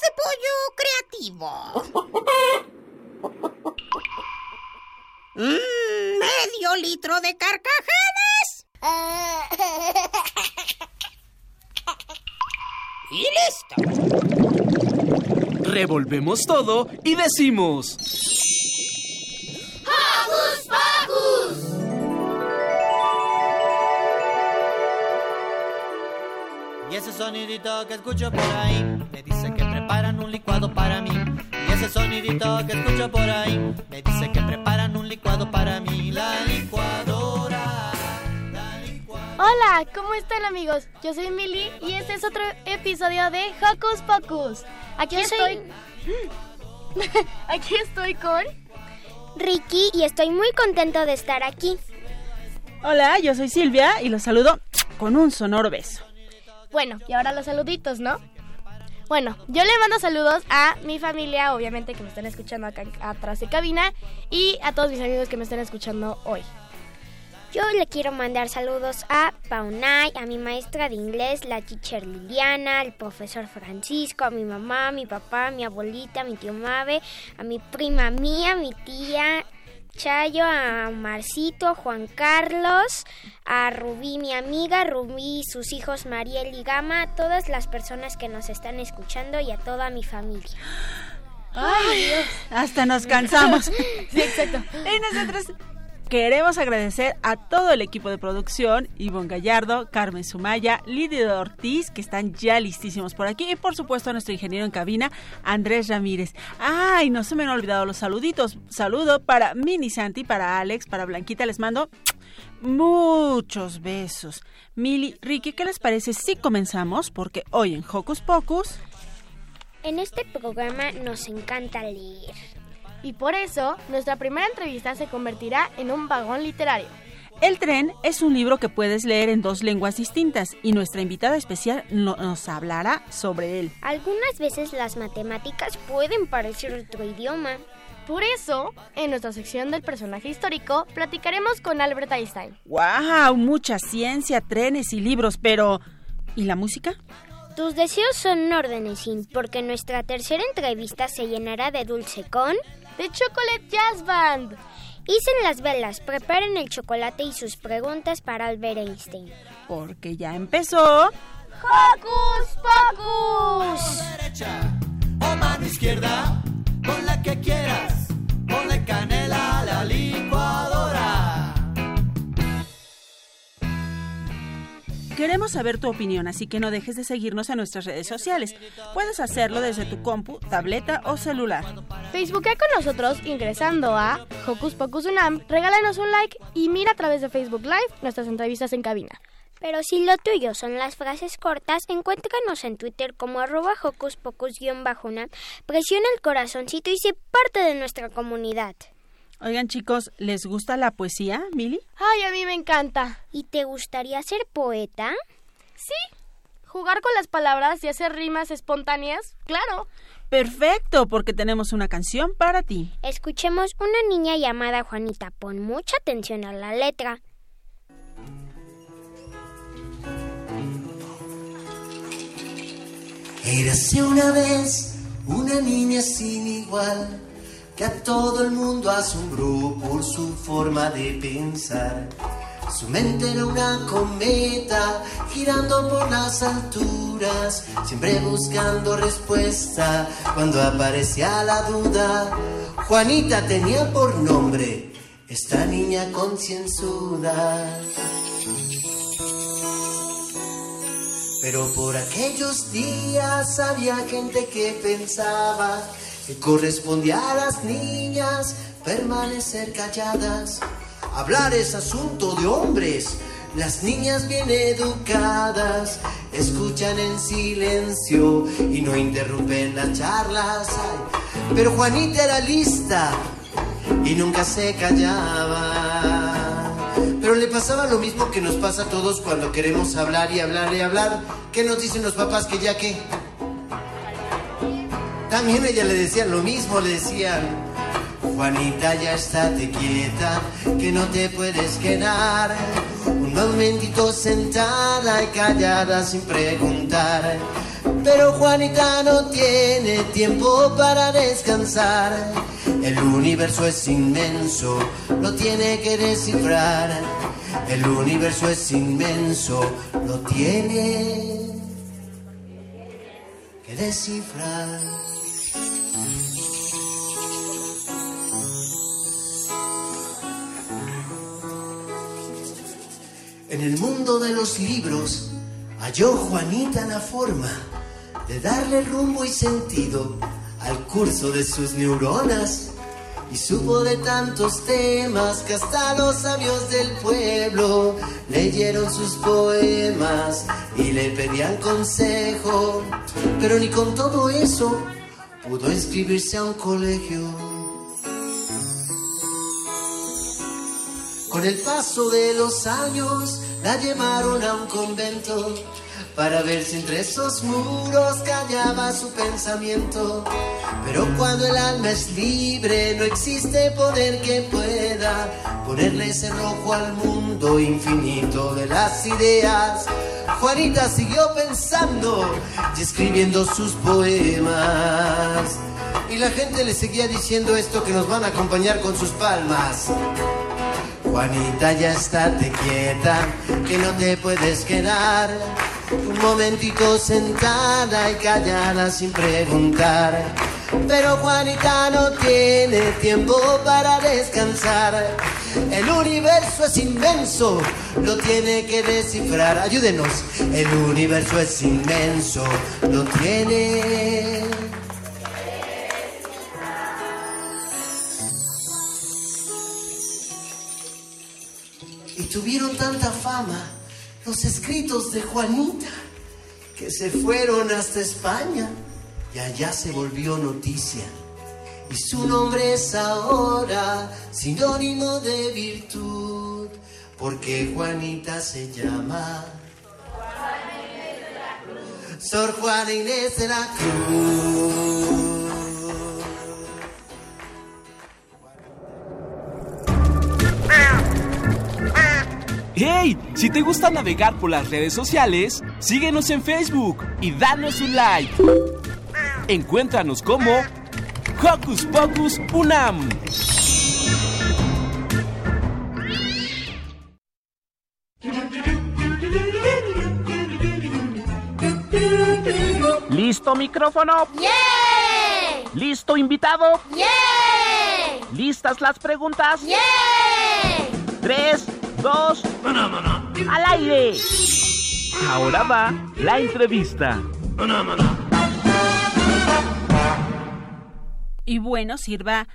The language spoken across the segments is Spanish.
De pollo creativo. Mm, medio litro de carcajadas. Y listo. Revolvemos todo y decimos... ¡Hocus Pocus! Y ese sonidito que escucho por ahí me dice que un licuado para mí. Y ese sonidito que escucho por ahí me dice que preparan un licuado para mí. La licuadora. La licuadora. Hola, ¿cómo están amigos? Yo soy Milly y este es otro episodio de Hocus Pocus. Aquí Yo soy- estoy. Aquí estoy con. Ricky y estoy muy contento de estar aquí. Hola, yo soy Silvia y los saludo con un sonoro beso. Bueno, y ahora los saluditos, ¿no? Bueno, yo le mando saludos a mi familia, obviamente que me están escuchando acá atrás de cabina, y a todos mis amigos que me están escuchando hoy. Yo le quiero mandar saludos a Paunay, a mi maestra de inglés, la teacher Liliana, al profesor Francisco, a mi mamá, mi papá, a mi abuelita, mi tío Mabe, a mi prima mía, mi tía Chayo, a Marcito, a Juan Carlos, a Rubí, mi amiga, Rubí, sus hijos Mariel y Gama, a todas las personas que nos están escuchando y a toda mi familia. Ay, Dios. Hasta nos cansamos. Sí, exacto. Y nosotros queremos agradecer a todo el equipo de producción, Ivonne Gallardo, Carmen Sumaya, Lidia Ortiz, que están ya listísimos por aquí, y por supuesto a nuestro ingeniero en cabina, Andrés Ramírez. Ay, no se me han olvidado los saluditos. Saludo para Mini Santi, para Alex, para Blanquita, les mando muchos besos. Mili, Ricky, ¿qué les parece si comenzamos? Porque hoy en Hocus Pocus... En este programa nos encanta leer. Y por eso, nuestra primera entrevista se convertirá en un vagón literario. El tren es un libro que puedes leer en dos lenguas distintas y nuestra invitada especial no- nos hablará sobre él. Algunas veces las matemáticas pueden parecer otro idioma. Por eso, en nuestra sección del personaje histórico, platicaremos con Albert Einstein. ¡Wow! Mucha ciencia, trenes y libros, pero... ¿Y la música? Tus deseos son órdenes, Sin, porque nuestra tercera entrevista se llenará de dulce con... The Chocolate Jazz Band. Isen las velas, preparen el chocolate y sus preguntas para Albert Einstein. Porque ya empezó... ¡Hocus Pocus! derecha o mano izquierda, con la que quieras, ponle canela a la licuadora. Queremos saber tu opinión, así que no dejes de seguirnos en nuestras redes sociales. Puedes hacerlo desde tu compu, tableta o celular. Facebookea con nosotros ingresando a Hocus Pocus Unam, regálanos un like y mira a través de Facebook Live nuestras entrevistas en cabina. Pero si lo tuyo son las frases cortas, encuéntranos en Twitter como arroba hocus pocus-unam, presiona el corazoncito y sé parte de nuestra comunidad. Oigan chicos, ¿les gusta la poesía, Mili? Ay, a mí me encanta. ¿Y te gustaría ser poeta? Sí, jugar con las palabras y hacer rimas espontáneas, claro. Perfecto, porque tenemos una canción para ti. Escuchemos una niña llamada Juanita. Pon mucha atención a la letra. Érase una vez una niña sin igual que a todo el mundo asombró por su forma de pensar. Su mente era una cometa girando por las alturas, siempre buscando respuesta cuando aparecía la duda. Juanita tenía por nombre esta niña concienzuda. Pero por aquellos días había gente que pensaba que correspondía a las niñas permanecer calladas. Hablar es asunto de hombres. Las niñas bien educadas escuchan en silencio y no interrumpen las charlas. Pero Juanita era lista y nunca se callaba. Pero le pasaba lo mismo que nos pasa a todos cuando queremos hablar y hablar y hablar. ¿Qué nos dicen los papás que ya que? También ella le decían lo mismo, le decían, Juanita ya estate quieta, que no te puedes quedar un momentito sentada y callada sin preguntar. Pero Juanita no tiene tiempo para descansar. El universo es inmenso, lo tiene que descifrar. El universo es inmenso, lo tiene que descifrar. En el mundo de los libros halló Juanita la forma de darle rumbo y sentido al curso de sus neuronas y supo de tantos temas que hasta los sabios del pueblo leyeron sus poemas y le pedían consejo, pero ni con todo eso pudo inscribirse a un colegio. Con el paso de los años la llevaron a un convento para ver si entre esos muros callaba su pensamiento. Pero cuando el alma es libre no existe poder que pueda ponerle cerrojo al mundo infinito de las ideas. Juanita siguió pensando y escribiendo sus poemas. Y la gente le seguía diciendo esto que nos van a acompañar con sus palmas. Juanita, ya estate quieta, que no te puedes quedar un momentito sentada y callada sin preguntar. Pero Juanita no tiene tiempo para descansar. El universo es inmenso, lo tiene que descifrar. Ayúdenos. El universo es inmenso, lo tiene. Tuvieron tanta fama los escritos de Juanita que se fueron hasta España y allá se volvió noticia. Y su nombre es ahora sinónimo de virtud, porque Juanita se llama Sor Juana Inés de la Cruz. ¡Hey! Si te gusta navegar por las redes sociales, síguenos en Facebook y danos un like. Encuéntranos como Hocus Pocus Unam. ¿Listo micrófono? ¡Yeah! ¿Listo invitado? ¡Yeah! ¿Listas las preguntas? ¡Yeah! Tres, dos, al aire. Ahora va la entrevista. Y bueno, sirva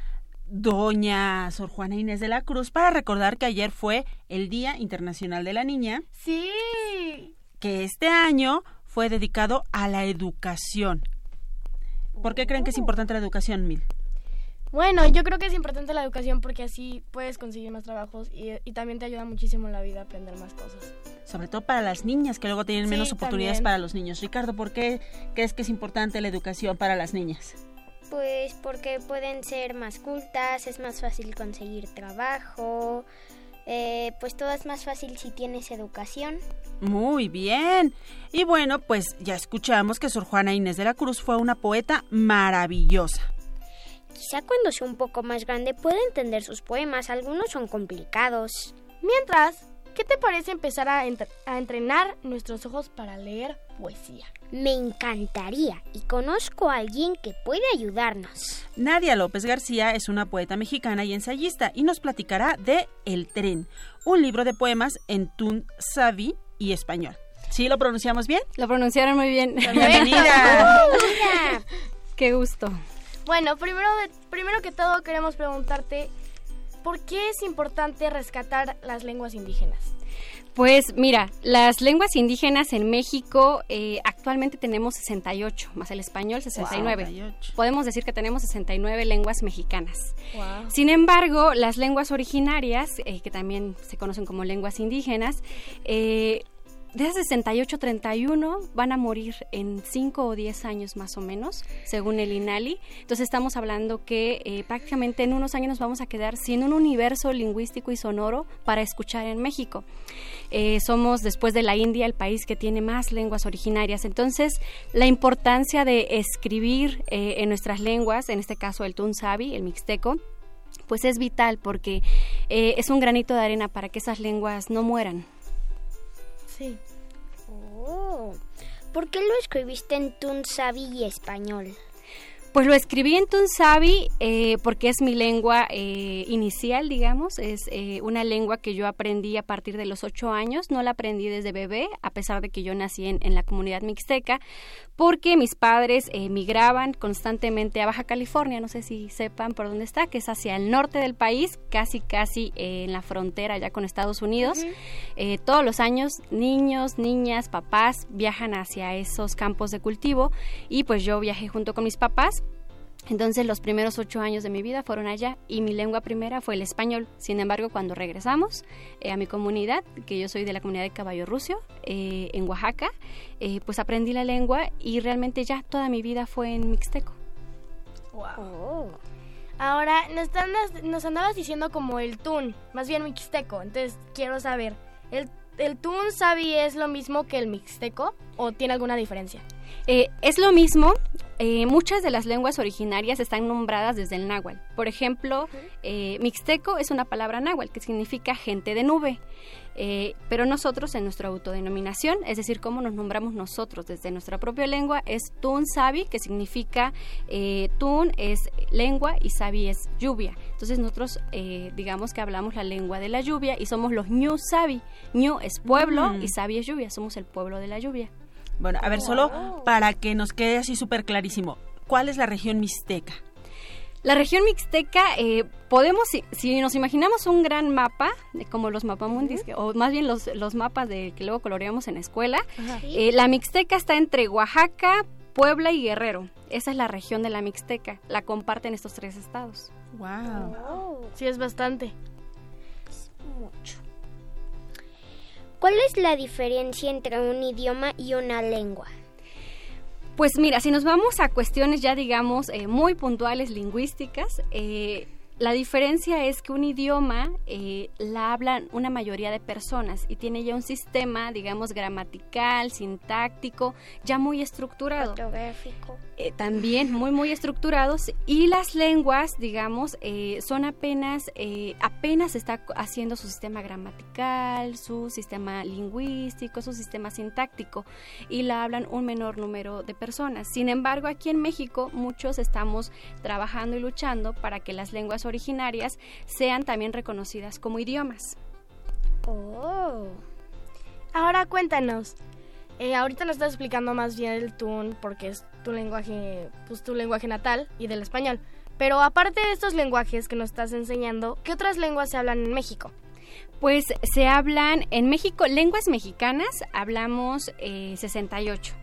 doña Sor Juana Inés de la Cruz para recordar que ayer fue el Día Internacional de la Niña. Sí. Que este año fue dedicado a la educación. ¿Por qué creen que es importante la educación, Mil? Bueno, yo creo que es importante la educación porque así puedes conseguir más trabajos y, y también te ayuda muchísimo en la vida a aprender más cosas. Sobre todo para las niñas que luego tienen Sí, menos oportunidades también. para los niños. Ricardo, ¿por qué crees que es importante la educación para las niñas? Pues porque pueden ser más cultas, es más fácil conseguir trabajo, eh, pues todo es más fácil si tienes educación. Muy bien. Y bueno, pues ya escuchamos que Sor Juana Inés de la Cruz fue una poeta maravillosa. Quizá cuando sea un poco más grande pueda entender sus poemas, algunos son complicados. Mientras, ¿qué te parece empezar a, entre- a entrenar nuestros ojos para leer poesía? Me encantaría y conozco a alguien que puede ayudarnos. Nadia López García es una poeta mexicana y ensayista y nos platicará de El tren, un libro de poemas en tun savi y español. ¿Sí lo pronunciamos bien? Lo pronunciaron muy bien. Bienvenida. Qué gusto. Bueno, primero, de- primero que todo queremos preguntarte, ¿por qué es importante rescatar las lenguas indígenas? Pues mira, las lenguas indígenas en México eh, actualmente tenemos 68, más el español 69. 68. Podemos decir que tenemos 69 lenguas mexicanas. Sin embargo, las lenguas originarias, eh, que también se conocen como lenguas indígenas, eh, de esas 68, 31 van a morir en 5 o 10 años más o menos, según el INALI. Entonces estamos hablando que eh, prácticamente en unos años nos vamos a quedar sin un universo lingüístico y sonoro para escuchar en México. Eh, somos, después de la India, el país que tiene más lenguas originarias. Entonces, la importancia de escribir eh, en nuestras lenguas, en este caso el Tunsabi, el mixteco, pues es vital porque es un granito de arena para que esas lenguas no mueran. Sí. Oh. ¿Por qué lo escribiste en Tunsabi y español? Pues lo escribí en Tunsabi eh, porque es mi lengua eh, inicial, digamos. Es eh, una lengua que yo aprendí a partir de los ocho años. No la aprendí desde bebé, a pesar de que yo nací en, en la comunidad mixteca, porque mis padres eh, migraban constantemente a Baja California. No sé si sepan por dónde está, que es hacia el norte del país, casi, casi en la frontera ya con Estados Unidos. Todos los años, niños, niñas, papás viajan hacia esos campos de cultivo y pues yo viajé junto con mis papás entonces los primeros ocho años de mi vida fueron allá y mi lengua primera fue el español. Sin embargo, cuando regresamos eh, a mi comunidad, que yo soy de la comunidad de Caballo Rucio, eh, en Oaxaca, eh, pues aprendí la lengua y realmente ya toda mi vida fue en mixteco. Wow. Ahora, nos, andas- nos andabas diciendo como el tun, más bien mixteco. Entonces, quiero saber, ¿el, el tun sabi es lo mismo que el mixteco o tiene alguna diferencia? Eh, es lo mismo, eh, muchas de las lenguas originarias están nombradas desde el náhuatl. Por ejemplo, eh, mixteco es una palabra náhuatl que significa gente de nube. Eh, pero nosotros en nuestra autodenominación, es decir, cómo nos nombramos nosotros desde nuestra propia lengua, es Tun Sabi, que significa eh, Tun es lengua y Sabi es lluvia. Entonces nosotros eh, digamos que hablamos la lengua de la lluvia y somos los Ñu Sabi. Ñu es pueblo Mm. y Sabi es lluvia, somos el pueblo de la lluvia. Bueno, a ver, solo para que nos quede así súper clarísimo. ¿Cuál es la región mixteca? La región mixteca, eh, podemos, si, si nos imaginamos un gran mapa, de como los mapamundis, que- o más bien los, los mapas de que luego coloreamos en la escuela, eh, la mixteca está entre Oaxaca, Puebla y Guerrero. Esa es la región de la mixteca. La comparten estos tres estados. Wow. Sí, es bastante. Mucho. ¿Cuál es la diferencia entre un idioma y una lengua? Pues mira, si nos vamos a cuestiones ya digamos eh, muy puntuales lingüísticas, eh, la diferencia es que un idioma eh, la hablan una mayoría de personas y tiene ya un sistema, digamos, gramatical, sintáctico, ya muy estructurado. Ortográfico. Eh, también muy muy estructurados y las lenguas digamos eh, son apenas eh, apenas está haciendo su sistema gramatical su sistema lingüístico su sistema sintáctico y la hablan un menor número de personas sin embargo aquí en México muchos estamos trabajando y luchando para que las lenguas originarias sean también reconocidas como idiomas Oh. Ahora cuéntanos. eh, ahorita nos estás explicando más bien el tun porque es tu lenguaje, pues tu lenguaje natal y del español. Pero aparte de estos lenguajes que nos estás enseñando, ¿qué otras lenguas se hablan en México? Pues se hablan en México, lenguas mexicanas, hablamos eh, 68.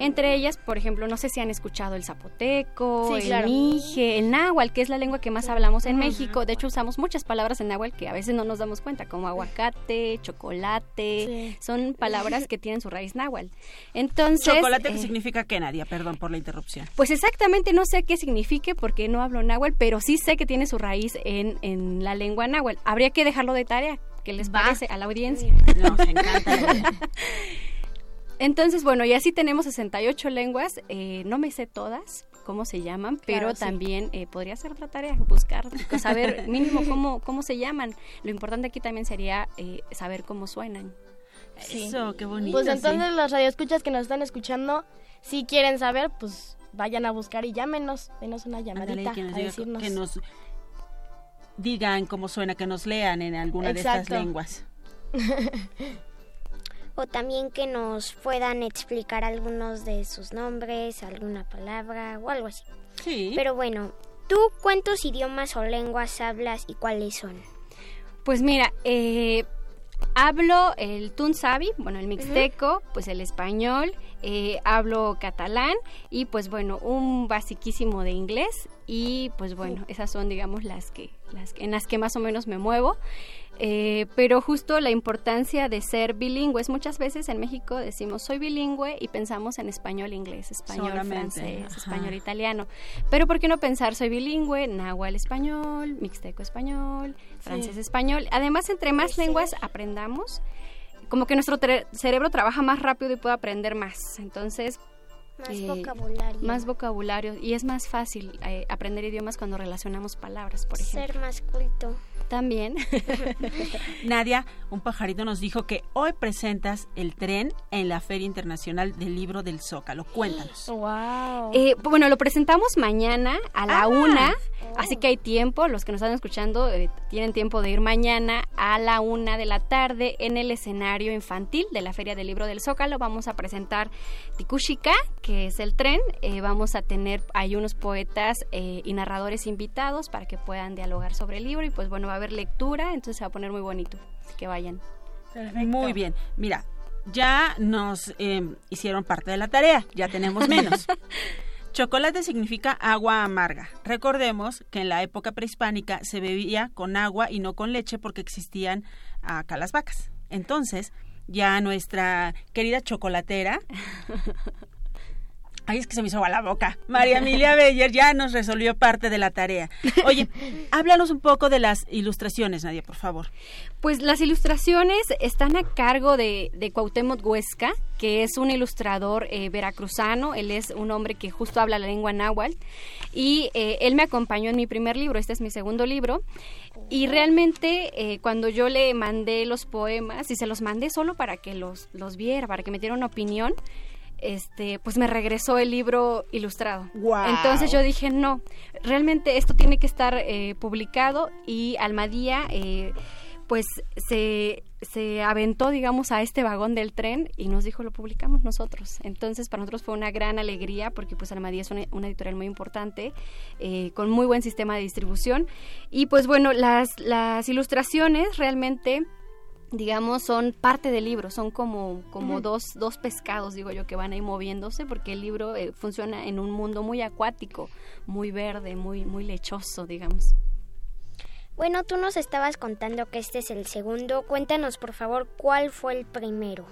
Entre ellas, por ejemplo, no sé si han escuchado el zapoteco, Sí, el claro. mije, el náhuatl, que es la lengua que más hablamos en. México. De hecho, usamos muchas palabras en náhuatl que a veces no nos damos cuenta, como aguacate, chocolate. Son palabras que tienen su raíz náhuatl. Entonces, ¿Chocolate que eh, significa qué, Nadia? Perdón por la interrupción. pues exactamente no sé qué signifique porque no hablo náhuatl, pero sí sé que tiene su raíz en, en la lengua náhuatl. Habría que dejarlo de tarea. ¿Qué les parece a la audiencia? Nos encanta. Entonces, bueno, y así tenemos 68 lenguas. eh, no me sé todas cómo se llaman, pero sí. también eh, podría ser otra tarea, buscar, pues, saber mínimo cómo, cómo se llaman. Lo importante aquí también sería eh, saber cómo suenan. Eso, qué bonito. Pues sí. entonces los radioescuchas que nos están escuchando, si quieren saber, pues vayan a buscar y llámenos, denos una llamadita que nos, a diga- decirnos. que nos digan cómo suena, que nos lean en alguna de estas lenguas. O también que nos puedan explicar algunos de sus nombres, alguna palabra o algo así. Sí. Pero bueno, ¿tú cuántos idiomas o lenguas hablas y cuáles son? Pues mira, eh, Hablo el tunsabi, bueno, el mixteco, pues el español, eh, hablo catalán y pues bueno, un basiquísimo de inglés y pues bueno, esas son digamos las que, las en las que más o menos me muevo. Eh, pero justo la importancia de ser bilingües. Muchas veces en México decimos soy bilingüe y pensamos en español inglés, español francés, español italiano. Pero ¿por qué no pensar soy bilingüe, náhuatl español, mixteco español, francés español? Además, entre más lenguas aprendamos, como que nuestro cerebro trabaja más rápido y puede aprender más. Entonces, más eh, vocabulario. Más vocabulario. Y es más fácil eh, aprender idiomas cuando relacionamos palabras, por ejemplo. Ser más culto. También. Nadia, un pajarito nos dijo que hoy presentas el tren en la Feria Internacional del Libro del Zócalo. Cuéntanos. Wow. Eh, bueno, lo presentamos mañana a la ah. una, así que hay tiempo. Los que nos están escuchando eh, tienen tiempo de ir mañana a la una de la tarde en el escenario infantil de la Feria del Libro del Zócalo. Vamos a presentar Tikushika, que es el tren. Eh, vamos a tener, hay unos poetas y narradores invitados para que puedan dialogar sobre el libro y pues bueno, va a haber lectura, entonces se va a poner muy bonito. que vayan. Muy bien. Mira, ya nos em, hicieron parte de la tarea, ya tenemos menos. Chocolate significa agua amarga. Recordemos que en la época prehispánica se bebía con agua y no con leche porque existían acá las vacas. Entonces, ya nuestra querida chocolatera Ay, es que se me hizo a la boca. María Emilia Beyer ya nos resolvió parte de la tarea. Oye, háblanos un poco de las ilustraciones, Nadia, por favor. Pues las ilustraciones están a cargo de, de Cuauhtémoc Huesca, que es un ilustrador eh, veracruzano. Él es un hombre que justo habla la lengua náhuatl. Y eh, él me acompañó en mi primer libro, este es mi segundo libro. Y realmente eh, cuando yo le mandé los poemas, y se los mandé solo para que los, los viera, para que me diera una opinión, este, pues me regresó el libro ilustrado. Entonces yo dije, no, realmente esto tiene que estar eh, publicado y Almadía, eh, pues se, se aventó, digamos, a este vagón del tren y nos dijo, lo publicamos nosotros. Entonces para nosotros fue una gran alegría porque pues Almadía es una, editorial muy importante, eh, con muy buen sistema de distribución. Y pues bueno, las, las ilustraciones realmente digamos, son parte del libro, son como, como dos, dos pescados, digo yo, que van ahí moviéndose, porque el libro eh, funciona en un mundo muy acuático, muy verde, muy, muy lechoso, digamos. Bueno, tú nos estabas contando que este es el segundo. Cuéntanos, por favor, cuál fue el primero.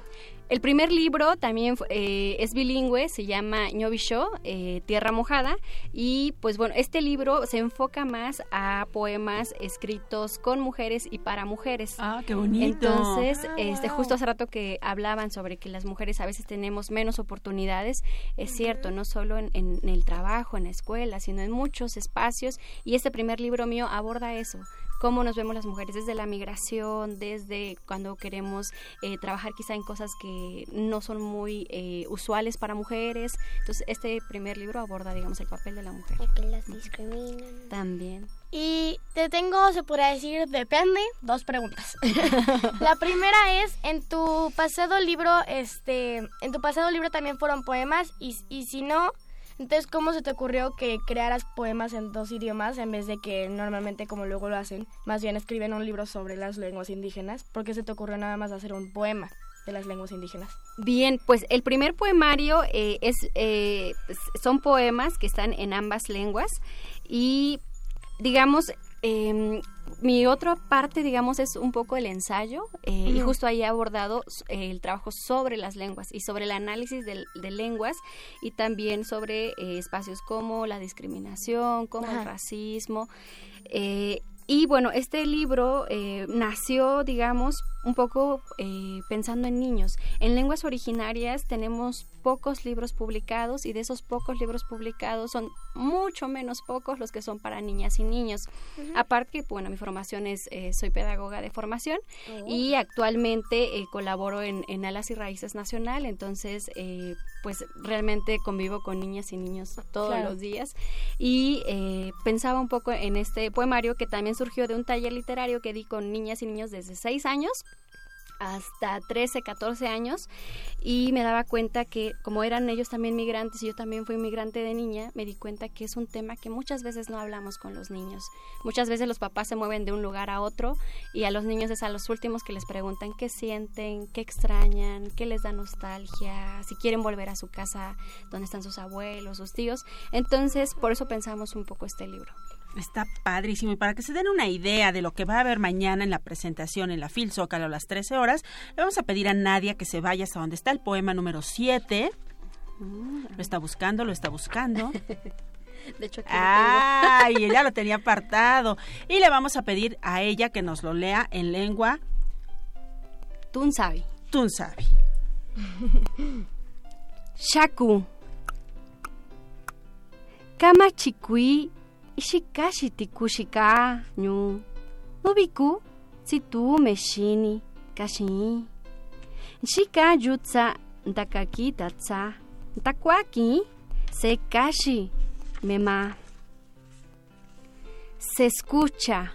El primer libro también eh, es bilingüe, se llama Ñovisho, eh, Tierra Mojada, y pues bueno, este libro se enfoca más a poemas escritos con mujeres y para mujeres. Ah, qué bonito. Entonces, ah, este, justo hace rato que hablaban sobre que las mujeres a veces tenemos menos oportunidades, es cierto, no solo en, en el trabajo, en la escuela, sino en muchos espacios, y este primer libro mío aborda eso cómo nos vemos las mujeres desde la migración, desde cuando queremos eh, trabajar quizá en cosas que no son muy eh, usuales para mujeres. Entonces, este primer libro aborda, digamos, el papel de la mujer. que las discriminan. También. Y te tengo, se podría decir, depende, dos preguntas. la primera es, en tu pasado libro, este, en tu pasado libro también fueron poemas y, y si no, entonces, ¿cómo se te ocurrió que crearas poemas en dos idiomas en vez de que normalmente, como luego lo hacen, más bien escriben un libro sobre las lenguas indígenas? ¿Por qué se te ocurrió nada más hacer un poema de las lenguas indígenas? Bien, pues el primer poemario eh, es, eh, son poemas que están en ambas lenguas y, digamos, eh, mi otra parte, digamos, es un poco el ensayo eh, y justo ahí he abordado eh, el trabajo sobre las lenguas y sobre el análisis de, lenguas y también sobre eh, espacios como la discriminación, como el racismo. y bueno, este libro nació, digamos, un poco pensando en niños. En lenguas originarias tenemos pocos libros publicados y de esos pocos libros publicados son mucho menos pocos los que son para niñas y niños. Aparte, bueno, mi formación es, eh, soy pedagoga de formación oh. y actualmente eh, colaboro en, Alas y Raíces Nacional, entonces eh, pues realmente convivo con niñas y niños todos los días y pensaba un poco en este poemario que también surgió de un taller literario que di con niñas y niños desde seis años hasta 13, 14 años y me daba cuenta que como eran ellos también migrantes y yo también fui migrante de niña, me di cuenta que es un tema que muchas veces no hablamos con los niños. Muchas veces los papás se mueven de un lugar a otro y a los niños es a los últimos que les preguntan qué sienten, qué extrañan, qué les da nostalgia, si quieren volver a su casa donde están sus abuelos, sus tíos. Entonces, por eso pensamos un poco este libro. Está padrísimo. Y para que se den una idea de lo que va a haber mañana en la presentación en la Phil Zócalo a las 13 horas, le vamos a pedir a Nadia que se vaya hasta donde está el poema número 7. Lo está buscando, lo está buscando. De hecho, aquí Ay, ella lo tenía apartado. Y le vamos a pedir a ella que nos lo lea en lengua Tunsabi. Tunsabi. Shaku. Kama chikui ishikashi tikushika nyu. Nubiku situ meshini kashi. Shika yutsa ntakakita tsa. Ntakwaki se kashi mema. Se escucha.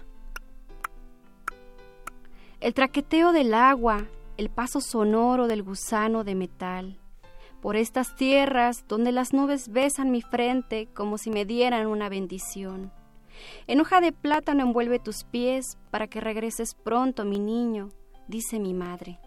El traqueteo del agua, el paso sonoro del gusano de metal. Por estas tierras donde las nubes besan mi frente como si me dieran una bendición. En hoja de plátano envuelve tus pies para que regreses pronto, mi niño, dice mi madre.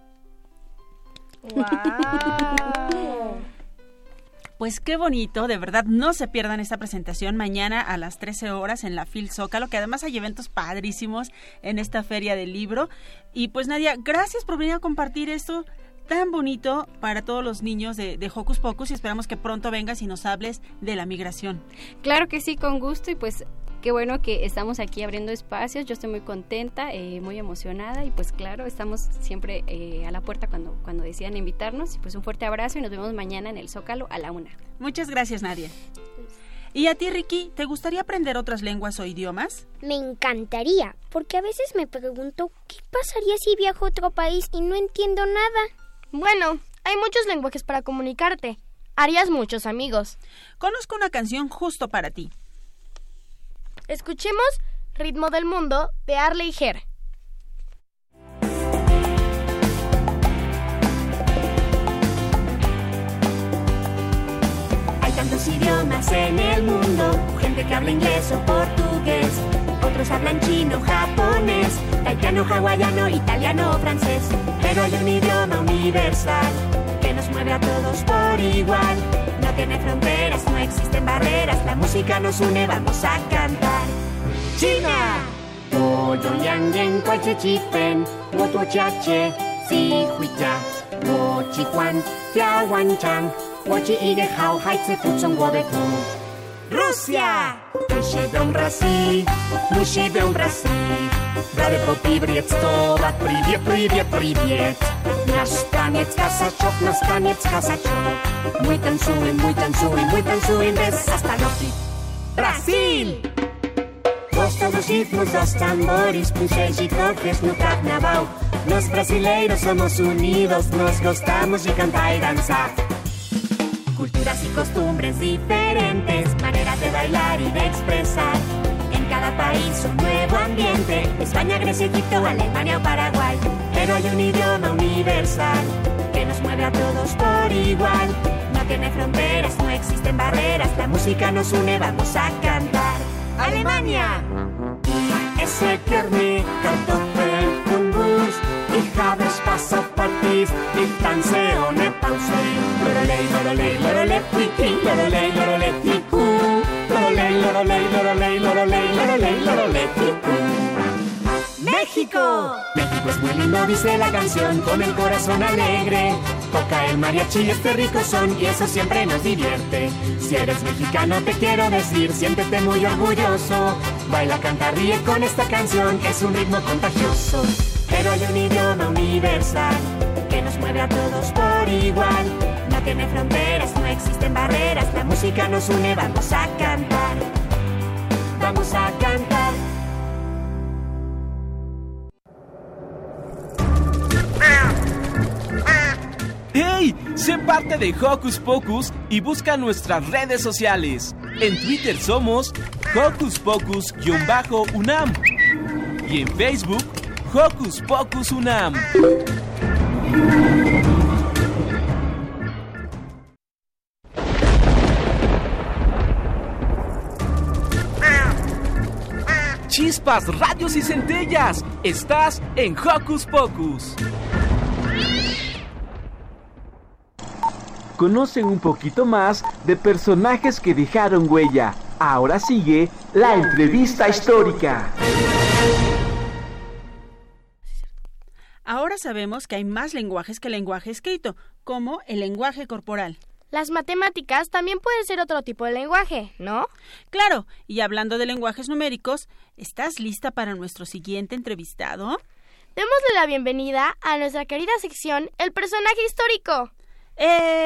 Pues qué bonito, de verdad, no se pierdan esta presentación mañana a las 13 horas en la Phil Zócalo, que además hay eventos padrísimos en esta feria del libro. Y pues Nadia, gracias por venir a compartir esto tan bonito para todos los niños de, de Hocus Pocus y esperamos que pronto vengas y nos hables de la migración. Claro que sí, con gusto y pues qué bueno que estamos aquí abriendo espacios. Yo estoy muy contenta, eh, muy emocionada y pues claro, estamos siempre eh, a la puerta cuando, cuando decidan invitarnos. Y pues un fuerte abrazo y nos vemos mañana en el Zócalo a la una. Muchas gracias, Nadia. ¿Y a ti, Ricky, te gustaría aprender otras lenguas o idiomas? Me encantaría, porque a veces me pregunto qué pasaría si viajo a otro país y no entiendo nada. Bueno, hay muchos lenguajes para comunicarte. Harías muchos amigos. Conozco una canción justo para ti. Escuchemos Ritmo del Mundo de Arley Her. Hay tantos idiomas en el mundo, gente que habla inglés o portugués, otros hablan chino, japonés, taitiano, hawaiano, italiano francés, pero hay un idioma universal que nos mueve a todos por igual. No tiene fronteras, no existen barreras, la música nos une, vamos a cantar. China. Rusia. Luši dom rasi, luši dom rasi. Dare po pivriec tova, privie, privie, privie. Наш танец косачок, наш танец косачок. Мы танцуем, мы танцуем, мы танцуем без остановки. Brasil! Gosto ritmos dos tambores, puxéis de cofres no carnaval. Nós brasileiros somos unidos, nós gostamos de cantar e dançar. Culturas y costumbres diferentes, maneras de bailar y de expresar. En cada país un nuevo ambiente, España, Grecia, Egipto, Alemania o Paraguay. Pero hay un idioma universal que nos mueve a todos por igual. No tiene fronteras, no existen barreras, la música nos une, vamos a cantar. Alemania! Es und Wurst. Ich habe Spaß auf Partys, ich tanze ohne Pause. Lorolei, lorolei, lorolei, wiki, lorolei, lorolei, tiku. Lorolei, lorolei, lorolei, lorolei, lorolei, lorolei, tiku. ¡México! México es muy lindo, dice la canción, con el corazón alegre. Toca el mariachi, este rico son y eso siempre nos divierte. Si eres mexicano te quiero decir, siéntete muy orgulloso. Baila, canta, ríe con esta canción, es un ritmo contagioso. Pero hay un idioma universal que nos mueve a todos por igual. No tiene fronteras, no existen barreras, la música nos une, vamos a cantar. Vamos a cantar. ¡Hey! Sé parte de Hocus Pocus y busca nuestras redes sociales. En Twitter somos Hocus Pocus-UNAM y en Facebook Hocus Pocus UNAM. Chispas, radios y centellas. Estás en Hocus Pocus. Conocen un poquito más de personajes que dejaron huella. Ahora sigue la entrevista histórica. Ahora sabemos que hay más lenguajes que el lenguaje escrito, como el lenguaje corporal. Las matemáticas también pueden ser otro tipo de lenguaje, ¿no? Claro, y hablando de lenguajes numéricos, ¿estás lista para nuestro siguiente entrevistado? Démosle la bienvenida a nuestra querida sección El personaje histórico. ¡Eh!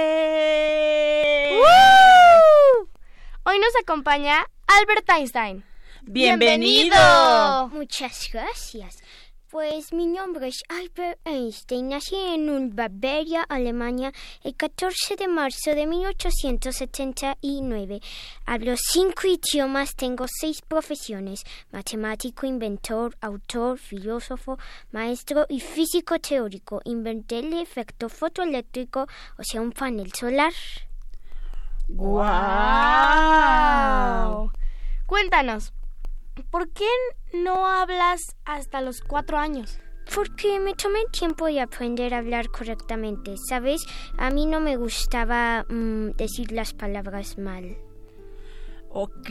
Hoy nos acompaña Albert Einstein. ¡Bienvenido! Muchas gracias. Pues mi nombre es Albert Einstein. Nací en Ulm, Bavaria, Alemania, el 14 de marzo de 1879. Hablo cinco idiomas, tengo seis profesiones: matemático, inventor, autor, filósofo, maestro y físico teórico. Inventé el efecto fotoeléctrico, o sea, un panel solar. ¡Guau! Cuéntanos, ¿por qué no hablas hasta los cuatro años? Porque me tomé tiempo de aprender a hablar correctamente, ¿sabes? A mí no me gustaba mm, decir las palabras mal. Ok.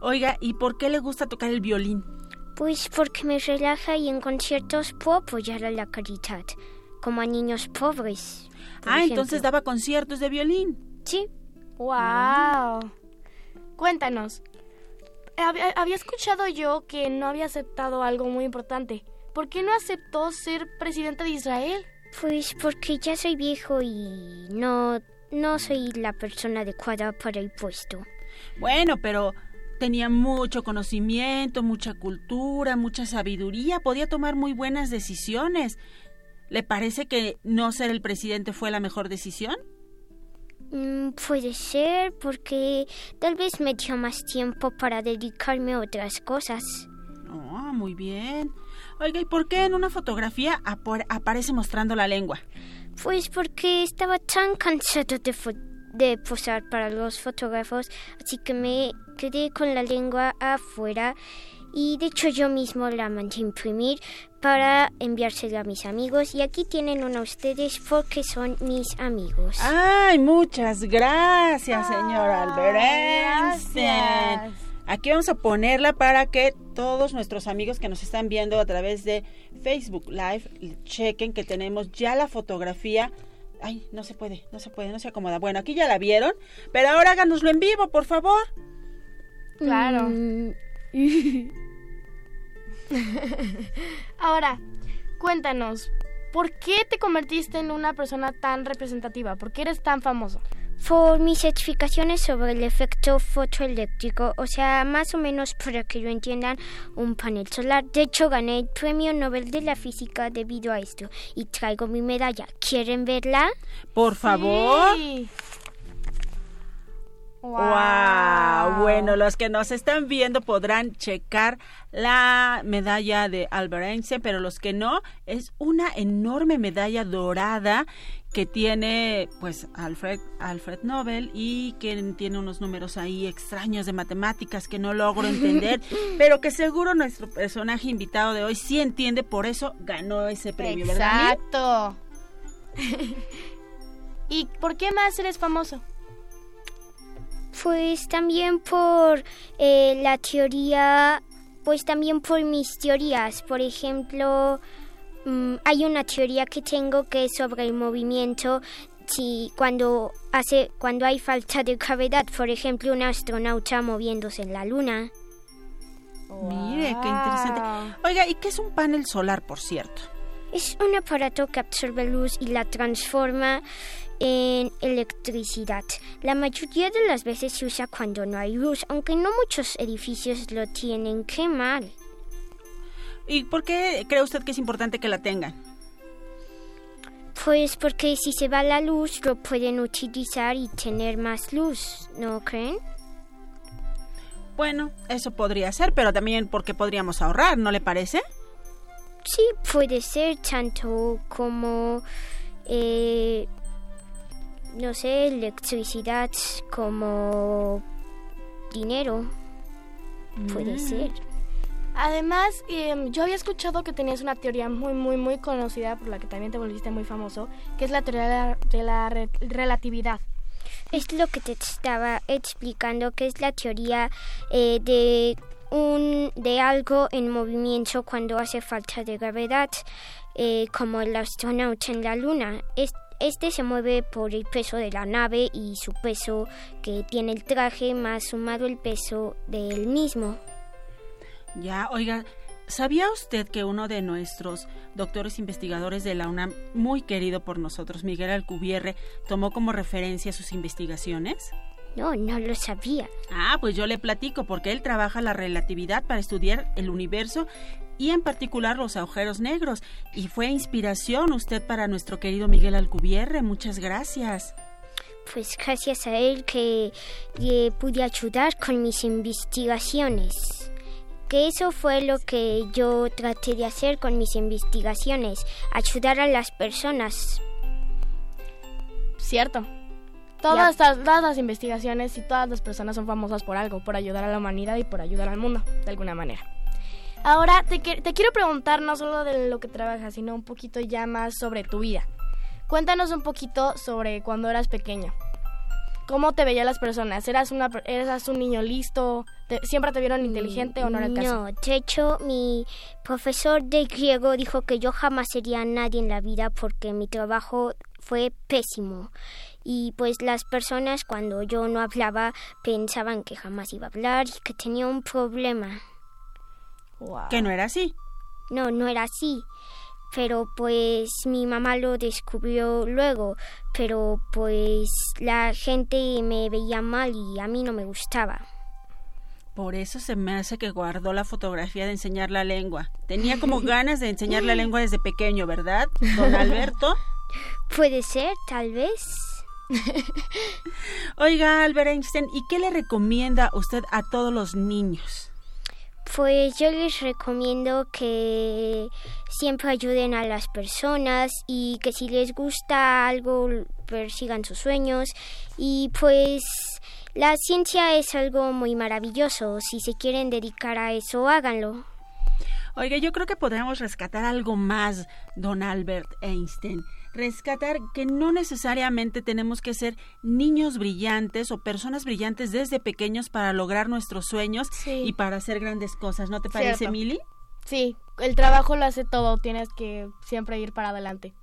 Oiga, ¿y por qué le gusta tocar el violín? Pues porque me relaja y en conciertos puedo apoyar a la caridad, como a niños pobres. Ah, ejemplo. entonces daba conciertos de violín. Sí. ¡Wow! Cuéntanos. Había, había escuchado yo que no había aceptado algo muy importante. ¿Por qué no aceptó ser presidente de Israel? Pues porque ya soy viejo y no, no soy la persona adecuada para el puesto. Bueno, pero tenía mucho conocimiento, mucha cultura, mucha sabiduría, podía tomar muy buenas decisiones. ¿Le parece que no ser el presidente fue la mejor decisión? Mm, puede ser porque tal vez me dio más tiempo para dedicarme a otras cosas. Ah, muy bien. Oiga, ¿y por qué en una fotografía aparece mostrando la lengua? Pues porque estaba tan cansado de, de posar para los fotógrafos, así que me quedé con la lengua afuera y de hecho yo mismo la mandé a imprimir para enviársela a mis amigos y aquí tienen una ustedes porque son mis amigos. Ay, muchas gracias, señor Albert. Aquí vamos a ponerla para que todos nuestros amigos que nos están viendo a través de Facebook Live chequen que tenemos ya la fotografía. Ay, no se puede, no se puede, no se acomoda. Bueno, aquí ya la vieron, pero ahora háganoslo en vivo, por favor. Claro. Ahora, cuéntanos, ¿por qué te convertiste en una persona tan representativa? ¿Por qué eres tan famoso? por mis explicaciones sobre el efecto fotoeléctrico, o sea, más o menos para que lo entiendan, un panel solar. De hecho, gané el premio Nobel de la Física debido a esto y traigo mi medalla. ¿Quieren verla? Por favor. Sí. Wow. Bueno, los que nos están viendo podrán checar la medalla de Albert Einstein, pero los que no, es una enorme medalla dorada que tiene pues Alfred Alfred Nobel y que tiene unos números ahí extraños de matemáticas que no logro entender, pero que seguro nuestro personaje invitado de hoy sí entiende, por eso ganó ese premio. Exacto. ¿Y por qué más eres famoso? Pues también por eh, la teoría, pues también por mis teorías. Por ejemplo, mm, hay una teoría que tengo que es sobre el movimiento si cuando hace cuando hay falta de gravedad, por ejemplo, un astronauta moviéndose en la luna. Mire, qué interesante. Oiga, ¿y qué es un panel solar, por cierto? Es un aparato que absorbe luz y la transforma en electricidad. La mayoría de las veces se usa cuando no hay luz, aunque no muchos edificios lo tienen. Qué mal. ¿Y por qué cree usted que es importante que la tengan? Pues porque si se va la luz lo pueden utilizar y tener más luz, ¿no creen? Bueno, eso podría ser, pero también porque podríamos ahorrar, ¿no le parece? Sí, puede ser tanto como, eh, no sé, electricidad como dinero. Puede Mm. ser. Además, em, yo había escuchado que tenías una teoría muy, muy, muy conocida, por la que también te volviste muy famoso, que es la teoría de la, de la re- relatividad. Es lo que te estaba explicando, que es la teoría eh, de un de algo en movimiento cuando hace falta de gravedad, eh, como el astronauta en la Luna. Este se mueve por el peso de la nave y su peso que tiene el traje más sumado el peso del mismo. Ya, oiga, ¿sabía usted que uno de nuestros doctores investigadores de la UNAM, muy querido por nosotros, Miguel Alcubierre, tomó como referencia sus investigaciones? No, no lo sabía. Ah, pues yo le platico porque él trabaja la relatividad para estudiar el universo y en particular los agujeros negros. Y fue inspiración usted para nuestro querido Miguel Alcubierre. Muchas gracias. Pues gracias a él que le pude ayudar con mis investigaciones. Que eso fue lo que yo traté de hacer con mis investigaciones, ayudar a las personas. Cierto. Todas, estas- todas las investigaciones y todas las personas son famosas por algo, por ayudar a la humanidad y por ayudar al mundo, de alguna manera. Ahora, te, te quiero preguntar no solo de lo que trabajas, sino un poquito ya más sobre tu vida. Cuéntanos un poquito sobre cuando eras pequeño. ¿Cómo te veían las personas? ¿Eras, una, eras un niño listo? ¿Te- ¿Siempre te vieron inteligente o no era el caso? No, de hecho, mi profesor de griego dijo que yo jamás sería nadie en la vida porque mi trabajo fue pésimo. Y pues las personas cuando yo no hablaba pensaban que jamás iba a hablar y que tenía un problema. Que no era así. No, no era así. Pero pues mi mamá lo descubrió luego. Pero pues la gente me veía mal y a mí no me gustaba. Por eso se me hace que guardó la fotografía de enseñar la lengua. Tenía como ganas de enseñar la lengua desde pequeño, ¿verdad, don Alberto? Puede ser, tal vez. Oiga, Albert Einstein, ¿y qué le recomienda usted a todos los niños? Pues yo les recomiendo que siempre ayuden a las personas y que si les gusta algo persigan sus sueños y pues la ciencia es algo muy maravilloso. Si se quieren dedicar a eso, háganlo. Oiga, yo creo que podemos rescatar algo más, don Albert Einstein. Rescatar que no necesariamente tenemos que ser niños brillantes o personas brillantes desde pequeños para lograr nuestros sueños y para hacer grandes cosas. ¿No te parece, Cierto. Mili? Sí, el trabajo lo hace todo, tienes que siempre ir para adelante.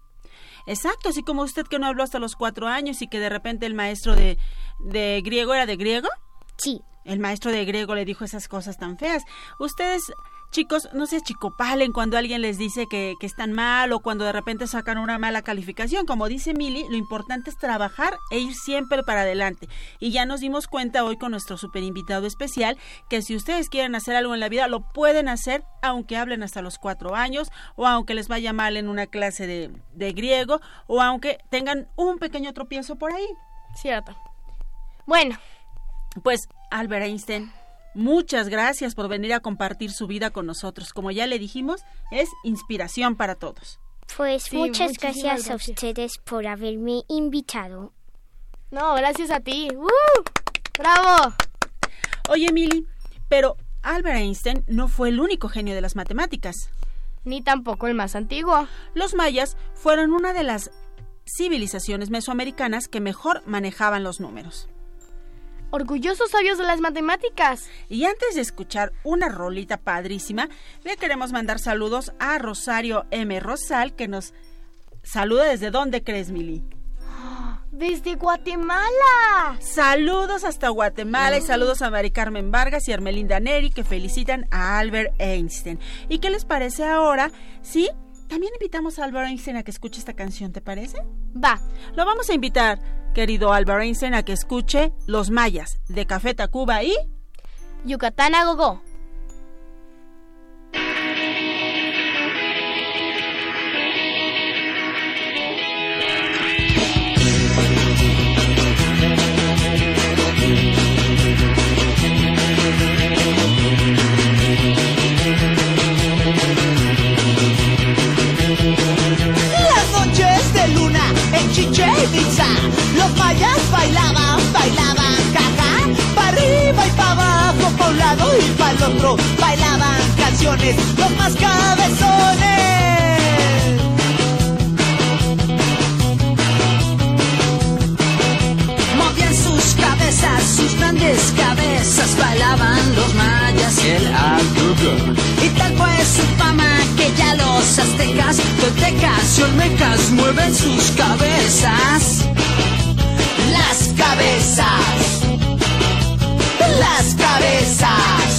Exacto, así como usted que no habló hasta los cuatro años y que de repente el maestro de, de griego era de griego. Sí. El maestro de griego le dijo esas cosas tan feas. Ustedes, chicos, no se chicopalen cuando alguien les dice que, que están mal o cuando de repente sacan una mala calificación. Como dice Mili, lo importante es trabajar e ir siempre para adelante. Y ya nos dimos cuenta hoy con nuestro super invitado especial que si ustedes quieren hacer algo en la vida, lo pueden hacer aunque hablen hasta los cuatro años o aunque les vaya mal en una clase de, de griego o aunque tengan un pequeño tropiezo por ahí. Cierto. Bueno. Pues, Albert Einstein, muchas gracias por venir a compartir su vida con nosotros. Como ya le dijimos, es inspiración para todos. Pues Sí, muchas gracias, a ustedes por haberme invitado. No, gracias a ti. ¡Uh! ¡Bravo! Oye, Emily, pero Albert Einstein no fue el único genio de las matemáticas. Ni tampoco el más antiguo. Los mayas fueron una de las civilizaciones mesoamericanas que mejor manejaban los números. Orgullosos sabios de las matemáticas. Y antes de escuchar una rolita padrísima, le queremos mandar saludos a Rosario M. Rosal, que nos saluda desde dónde crees, Mili. Desde Guatemala. Saludos hasta Guatemala y saludos a Mari Carmen Vargas y Armelinda Neri que felicitan a Albert Einstein. ¿Y qué les parece ahora? Sí, también invitamos a Albert Einstein a que escuche esta canción, ¿te parece? Va. Lo vamos a invitar, querido Albert Einstein, a que escuche Los Mayas de Café Tacuba y Yucatán a. bailaba, bailaba, caja, para arriba y para abajo, para un lado y para el otro, bailaban canciones, los más cabezones. Movían sus cabezas, sus grandes cabezas, bailaban los mayas y el agrugo. Y tal fue su fama que ya los aztecas, toltecas y olmecas mueven sus cabezas. Cabezas, las cabezas.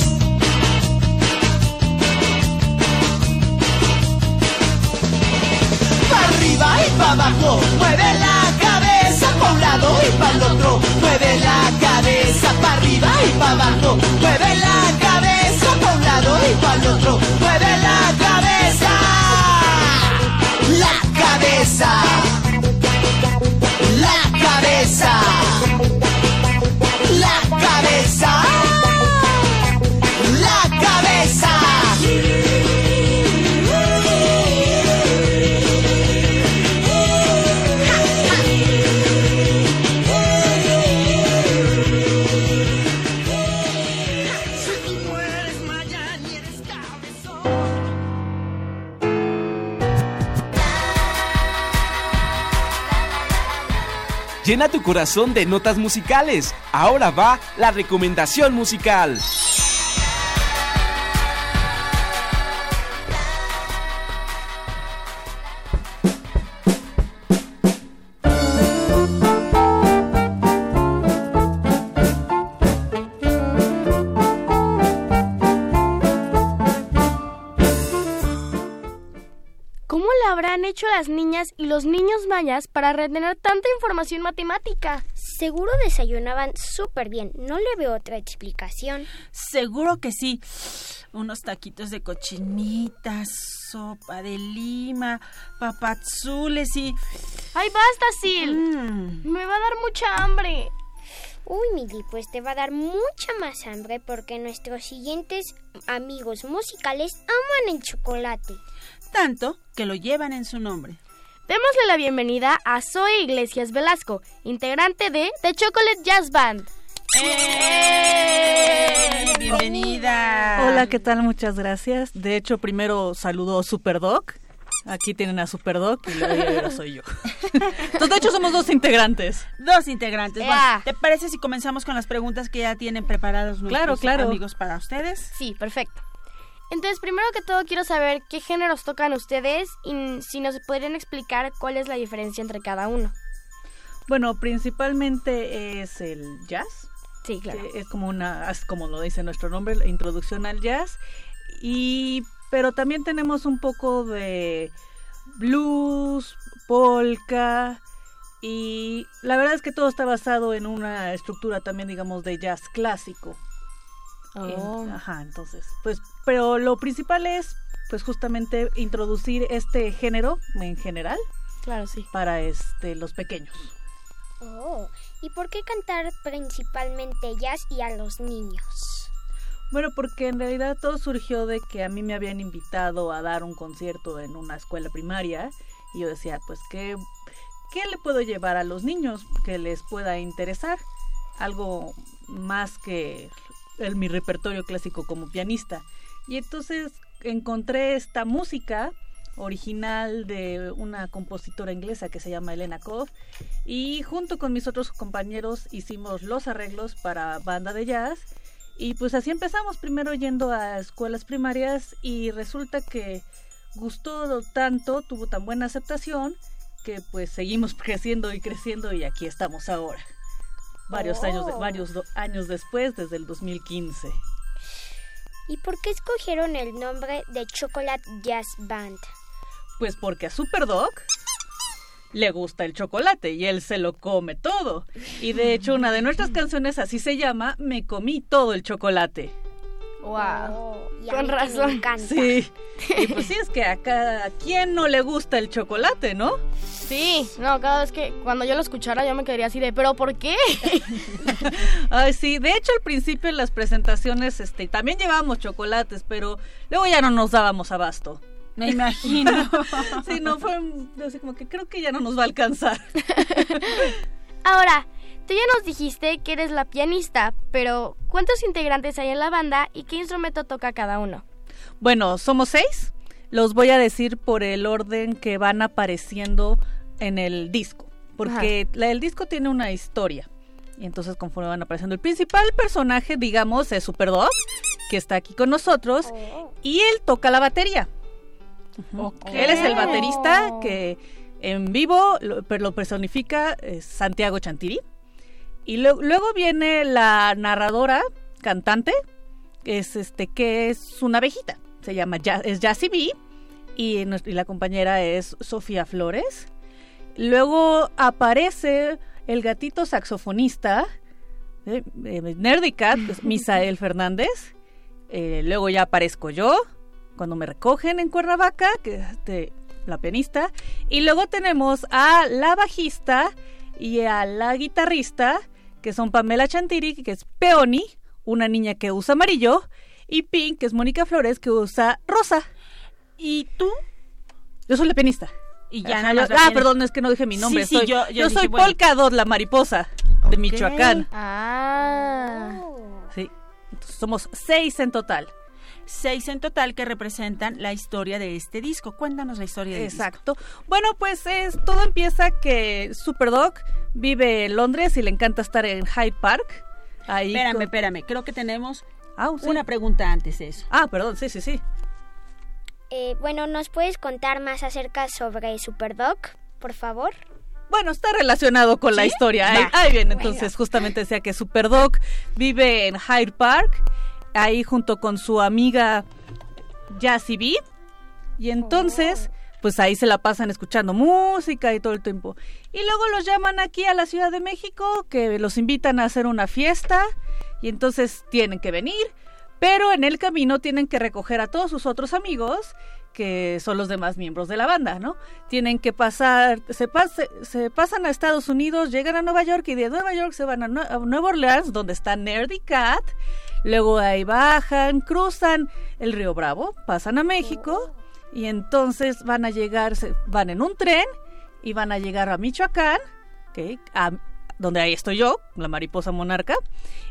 Pa' arriba y pa' abajo, mueve la cabeza pa' un lado y pa' el otro, mueve la cabeza pa' arriba y pa' abajo, Llena tu corazón de notas musicales. Ahora va la recomendación musical. Las niñas y los niños mayas para retener tanta información matemática? Seguro desayunaban súper bien. No le veo otra explicación. Seguro que sí. Unos taquitos de cochinitas, sopa de lima, papazules y... ¡Ay, basta, Sil! Mm. Me va a dar mucha hambre. Uy, Mili, pues te va a dar mucha más hambre porque nuestros siguientes amigos musicales aman el chocolate. Tanto que lo llevan en su nombre. Démosle la bienvenida a Zoe Iglesias Velasco, integrante de The Chocolate Jazz Band. ¡Eh! Bienvenida. Hola, ¿qué tal? Muchas gracias. De hecho, primero saludo Superdoc. Aquí tienen a Superdoc y luego ahora soy yo. Entonces, de hecho, somos dos integrantes. Dos integrantes. Bueno, Ea. ¿te parece si comenzamos con las preguntas que ya tienen preparados nuestros Claro, claro. amigos para ustedes? Sí, perfecto. Entonces, primero que todo quiero saber qué géneros tocan ustedes y si nos podrían explicar cuál es la diferencia entre cada uno. Bueno, principalmente es el jazz. Sí, claro. es como una, es como lo dice nuestro nombre, la introducción al jazz. Y, pero también tenemos un poco de blues, polka. Y la verdad es que todo está basado en una estructura también, digamos, de jazz clásico. Oh. En- ajá, entonces, pues, pero lo principal es, pues, justamente introducir este género en general Claro, sí. para este los pequeños. Oh, ¿y por qué cantar principalmente jazz y a los niños? Bueno, porque en realidad todo surgió de que a mí me habían invitado a dar un concierto en una escuela primaria y yo decía, pues, ¿qué, qué le puedo llevar a los niños que les pueda interesar? Algo más que el, mi repertorio clásico como pianista. Y entonces encontré esta música original de una compositora inglesa que se llama Elena Koff y junto con mis otros compañeros hicimos los arreglos para banda de jazz y pues así empezamos primero yendo a escuelas primarias y resulta que gustó tanto, tuvo tan buena aceptación que pues seguimos creciendo y creciendo y aquí estamos ahora. Varios años de- varios años después desde el 2015. ¿Y por qué escogieron el nombre de Chocolate Jazz Band? Pues porque a Superdoc le gusta el chocolate y él se lo come todo. Y de hecho una de nuestras canciones así se llama Me comí todo el chocolate. Wow. Oh, y Con que me razón. encanta. Sí. Y pues sí, es que a cada quien no le gusta el chocolate, ¿no? Sí, no, cada vez que cuando yo lo escuchara yo me quedaría así de, ¿pero por qué? Ay, sí. De hecho, al principio en las presentaciones este, también llevábamos chocolates, pero luego ya no nos dábamos abasto. Me imagino. Sí, no fue así como que creo que ya no nos va a alcanzar. Ahora, tú ya nos dijiste que eres la pianista, pero ¿cuántos integrantes hay en la banda y qué instrumento toca cada uno? Bueno, somos seis. Los voy a decir por el orden que van apareciendo en el disco. Porque la, el disco tiene una historia. Y entonces conforme van apareciendo el principal personaje, digamos, es Superdog, que está aquí con nosotros. Y él toca la batería. Él es el baterista que en vivo lo, lo personifica es Santiago Chantiri. Y lo- luego viene la narradora, cantante, que es este que es una abejita. Se llama es Jassy B y, la compañera es Sofía Flores. Luego aparece el gatito saxofonista, eh, eh, Nerdy Cat, que es Misael Fernández. Eh, luego ya aparezco yo, cuando me recogen en Cuernavaca, que es este, la pianista. Y luego tenemos a la bajista y a la guitarrista, que son Pamela Chantiri, que es Peony, una niña que usa amarillo, y Pink, que es Mónica Flores, que usa rosa. ¿Y tú? Yo soy la pianista. Y ya Ajá, yo- ah, perdón, es que no dije mi nombre. Sí, sí, soy, yo- yo yo dije, soy bueno. Polka Dot, la mariposa de Michoacán. Ah. Sí. Entonces, somos seis en total. Seis en total que representan la historia de este disco. Cuéntanos la historia del Exacto. Bueno, pues es, todo empieza que Superdog vive en Londres y le encanta estar en Hyde Park. Ahí Espérame, con- espérame. Creo que tenemos sí. una pregunta antes de eso. Ah, perdón, sí, sí, sí. Eh, bueno, ¿nos puedes contar más acerca sobre Superdog, por favor? Bueno, está relacionado con la historia. Ahí, Va. ahí bien, Bueno. entonces justamente decía que Superdog vive en Hyde Park, ahí junto con su amiga Jassy B. Y entonces, pues ahí se la pasan escuchando música y todo el tiempo. Y luego los llaman aquí a la Ciudad de México, que los invitan a hacer una fiesta. Y entonces tienen que venir. Pero en el camino tienen que recoger a todos sus otros amigos, que son los demás miembros de la banda, ¿no? Tienen que pasar, se, pase- se pasan a Estados Unidos, llegan a Nueva York y de Nueva York se van a Nueva Orleans, donde está Nerdy Cat. Luego ahí bajan, cruzan el río Bravo, pasan a México y entonces van a llegar, van en un tren y van a llegar a Michoacán, ¿ok? a- donde ahí estoy yo, la mariposa monarca.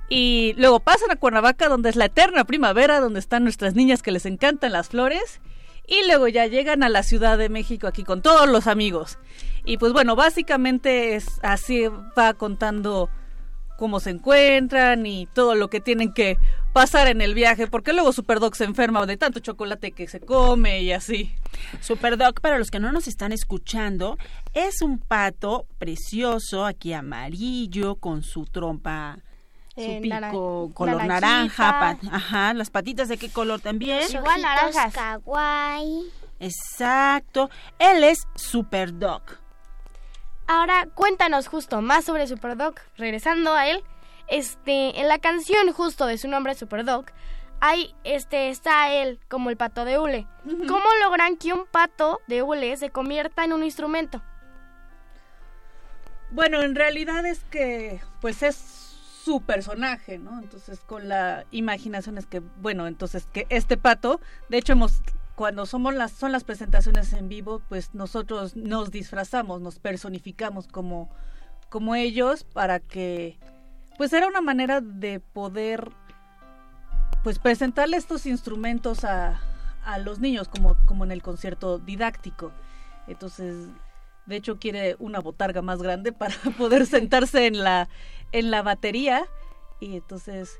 Y luego pasan a Cuernavaca, donde es la eterna primavera, donde están nuestras niñas que les encantan las flores. Y luego ya llegan a la Ciudad de México aquí con todos los amigos. Y pues bueno, básicamente es así va contando cómo se encuentran y todo lo que tienen que pasar en el viaje, porque luego Superdog se enferma de tanto chocolate que se come y así. Superdog, para los que no nos están escuchando, es un pato precioso, aquí amarillo, con su trompa, su Eh, pico naran- color naranjita. naranja, pa- ajá, las patitas de qué color también. Igual naranjas. kawaii. Exacto, él es Superdog. Ahora cuéntanos justo más sobre Superdog. Regresando a él, este, en la canción justo de su nombre Superdog, hay, este, está él como el pato de hule. ¿Cómo logran que un pato de hule se convierta en un instrumento? Bueno, en realidad es que, pues es su personaje, ¿no? Entonces, con la imaginación es que, bueno, entonces que este pato, de hecho, hemos, cuando somos las, son las presentaciones en vivo, pues nosotros nos disfrazamos, nos personificamos como, como ellos para que, pues era una manera de poder, pues presentarle estos instrumentos a, a los niños, como, como en el concierto didáctico. Entonces, de hecho, quiere una botarga más grande para poder sentarse en la, en la batería. Y entonces,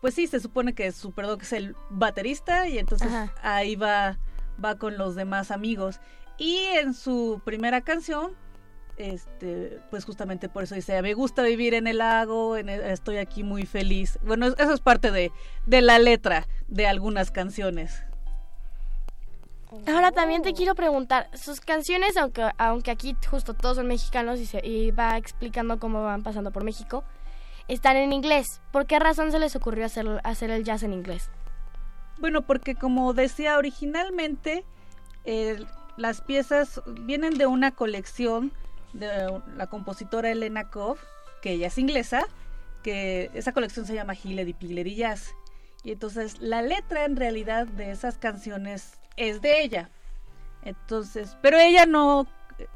pues sí, se supone que Superdog es el baterista y entonces Ajá. ahí va, va con los demás amigos. Y en su primera canción, este, pues justamente por eso dice, me gusta vivir en el lago, en el- estoy aquí muy feliz. Bueno, eso es parte de, de la letra de algunas canciones. Ahora también te quiero preguntar, sus canciones, aunque, aunque aquí justo todos son mexicanos y, se, y va explicando cómo van pasando por México, están en inglés. ¿Por qué razón se les ocurrió hacer, hacer el jazz en inglés? Bueno, porque como decía originalmente, eh, las piezas vienen de una colección de la compositora Elena Koff, que ella es inglesa, que esa colección se llama Hillary Piglery Jazz. Y entonces la letra en realidad de esas canciones es de ella. Entonces, pero ella no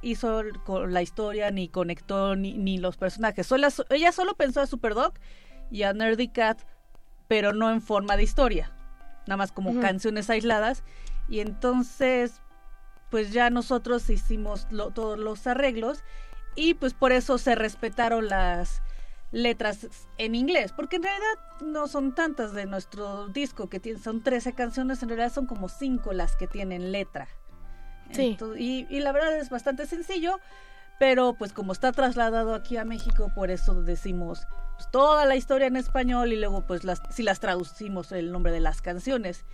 hizo con la historia, ni conectó, ni, ni los personajes. Ella solo pensó a Superdog y a Nerdy Cat, pero no en forma de historia. nada más como canciones aisladas. Y entonces, pues ya nosotros hicimos lo- todos los arreglos y pues por eso se respetaron las letras en inglés, porque en realidad no son tantas de nuestro disco, que tiene, son 13 canciones, en realidad son como 5 las que tienen letra. Sí. Y, y la verdad es bastante sencillo, pero pues como está trasladado aquí a México, por eso decimos pues, toda la historia en español y luego pues las, si las traducimos el nombre de las canciones.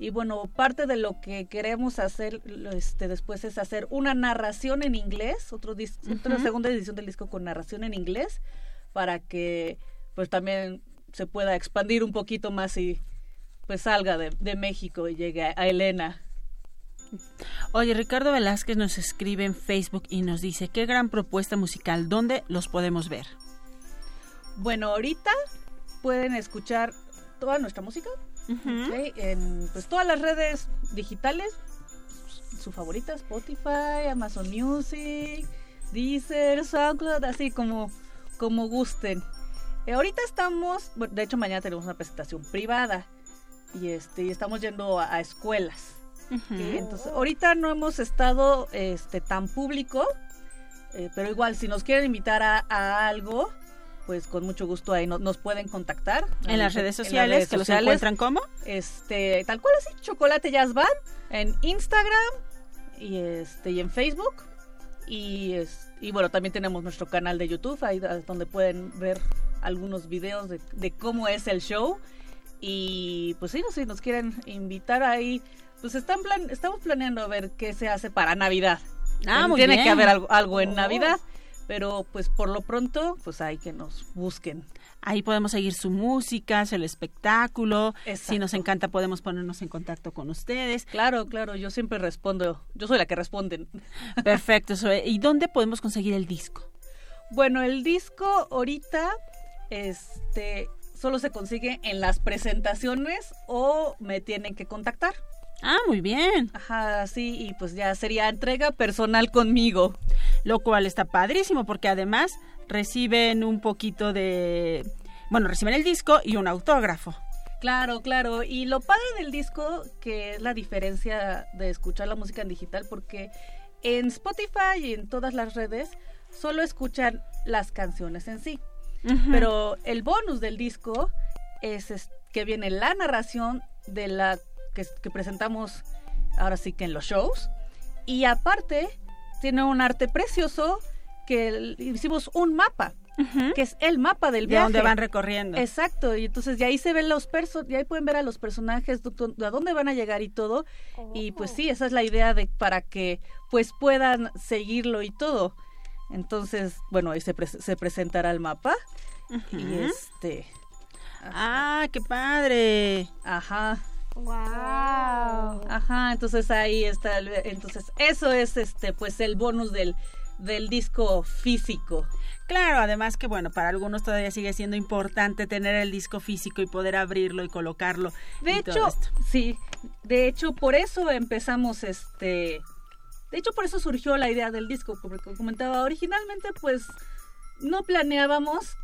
Y bueno, parte de lo que queremos hacer este, después es hacer una narración en inglés, otro dis- otra Ujú. segunda edición del disco con narración en inglés, para que pues también se pueda expandir un poquito más y pues salga de, de México y llegue a Elena. Oye, Ricardo Velázquez nos escribe en Facebook y nos dice, qué gran propuesta musical, ¿dónde los podemos ver? Bueno, ahorita pueden escuchar toda nuestra música en pues, todas las redes digitales, su favorita, Spotify, Amazon Music, Deezer, SoundCloud, así como, como gusten. Eh, ahorita estamos, de hecho mañana tenemos una presentación privada y este y estamos yendo a, a escuelas. Entonces, ahorita no hemos estado este tan público, eh, pero igual si nos quieren invitar a, a algo, pues con mucho gusto ahí no- nos pueden contactar. En las redes En sociales, redes que los encuentran como? Este, tal cual así, Chocolate Jazz Band en Instagram y este y en Facebook. Y, es- y bueno, también tenemos nuestro canal de YouTube, ahí donde pueden ver algunos videos de, de cómo es el show. Y pues sí, no, si nos quieren invitar ahí, pues están plan, estamos planeando a ver qué se hace para Navidad. Ah, muy Tiene bien. que haber algo, algo en Oh. Navidad, pero pues por lo pronto, pues hay que nos busquen. Ahí podemos seguir su música, el espectáculo. Si nos encanta, podemos ponernos en contacto con ustedes. Claro, claro, yo siempre respondo, yo soy la que responden. Perfecto. Zoe. ¿Y dónde podemos conseguir el disco? Bueno, el disco ahorita este solo se consigue en las presentaciones o me tienen que contactar. Ah, muy bien. Ajá, sí, y pues ya sería entrega personal conmigo. Lo cual está padrísimo porque además reciben un poquito de... Bueno, reciben el disco y un autógrafo. Claro, claro. Y lo padre del disco, que es la diferencia de escuchar la música en digital, porque en Spotify y en todas las redes solo escuchan las canciones en sí. Pero el bonus del disco es, es que viene la narración de la que, que presentamos ahora sí que en los shows. Y aparte, tiene un arte precioso que hicimos un mapa, que es el mapa del De viaje. donde van recorriendo. Exacto, y entonces de ahí se ven los perso y ahí pueden ver a los personajes, a dónde van a llegar y todo. Y pues sí, esa es la idea de para que pues puedan seguirlo y todo. Entonces, bueno, ahí se, se presentará el mapa. Y este. Ah, qué padre. Ajá. Wow. Ajá, entonces ahí está. el- entonces, eso es este, pues el bonus del, del disco físico. Claro, además que bueno, para algunos todavía sigue siendo importante tener el disco físico y poder abrirlo y colocarlo. De y todo hecho, esto. sí, de hecho, por eso empezamos este. De hecho, por eso surgió la idea del disco, como como comentaba, originalmente pues no planeábamos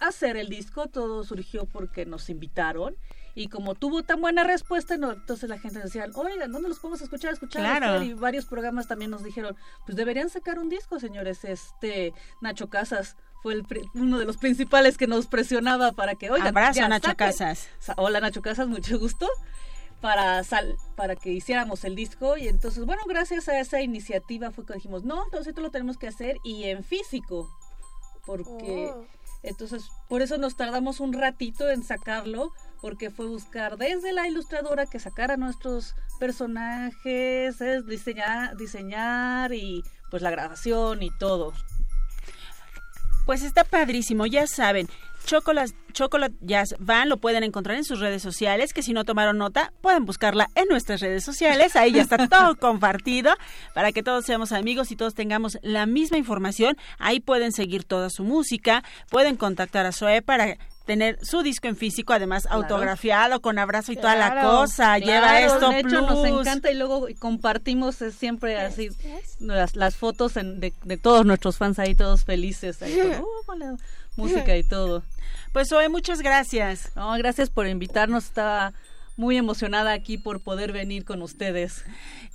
hacer el disco, todo surgió porque nos invitaron y como tuvo tan buena respuesta, no, entonces la gente decía, oigan, ¿dónde los podemos escuchar? Escuchar, Claro. escuchar?". y varios programas también nos dijeron, pues deberían sacar un disco, señores, este Nacho Casas fue el pri- uno de los principales que nos presionaba para que, oigan, Abrazo, ya, Nacho saquen". Casas. Sa- Hola Nacho Casas, mucho gusto. Para, sal, para que hiciéramos el disco y entonces, bueno, gracias a esa iniciativa fue que dijimos, no, entonces esto lo tenemos que hacer y en físico, porque Oh. Entonces por eso nos tardamos un ratito en sacarlo, porque fue buscar desde la ilustradora que sacara nuestros personajes, es diseñar, diseñar y pues la grabación y todo. Pues está padrísimo, ya saben. Chocolate, Chocolate Jazz Van lo pueden encontrar en sus redes sociales, que si no tomaron nota, pueden buscarla en nuestras redes sociales. Ahí ya está todo compartido para que todos seamos amigos y todos tengamos la misma información. Ahí pueden seguir toda su música, pueden contactar a Zoe para tener su disco en físico, además Claro. autografiado con abrazo y toda la Claro, cosa. Lleva esto De hecho, nos plus. encanta y luego compartimos siempre así las, las fotos en- de, de todos nuestros fans ahí, todos felices, ahí con, uh, con la música y todo. Pues Zoe, muchas gracias. No, gracias por invitarnos, está muy emocionada aquí por poder venir con ustedes.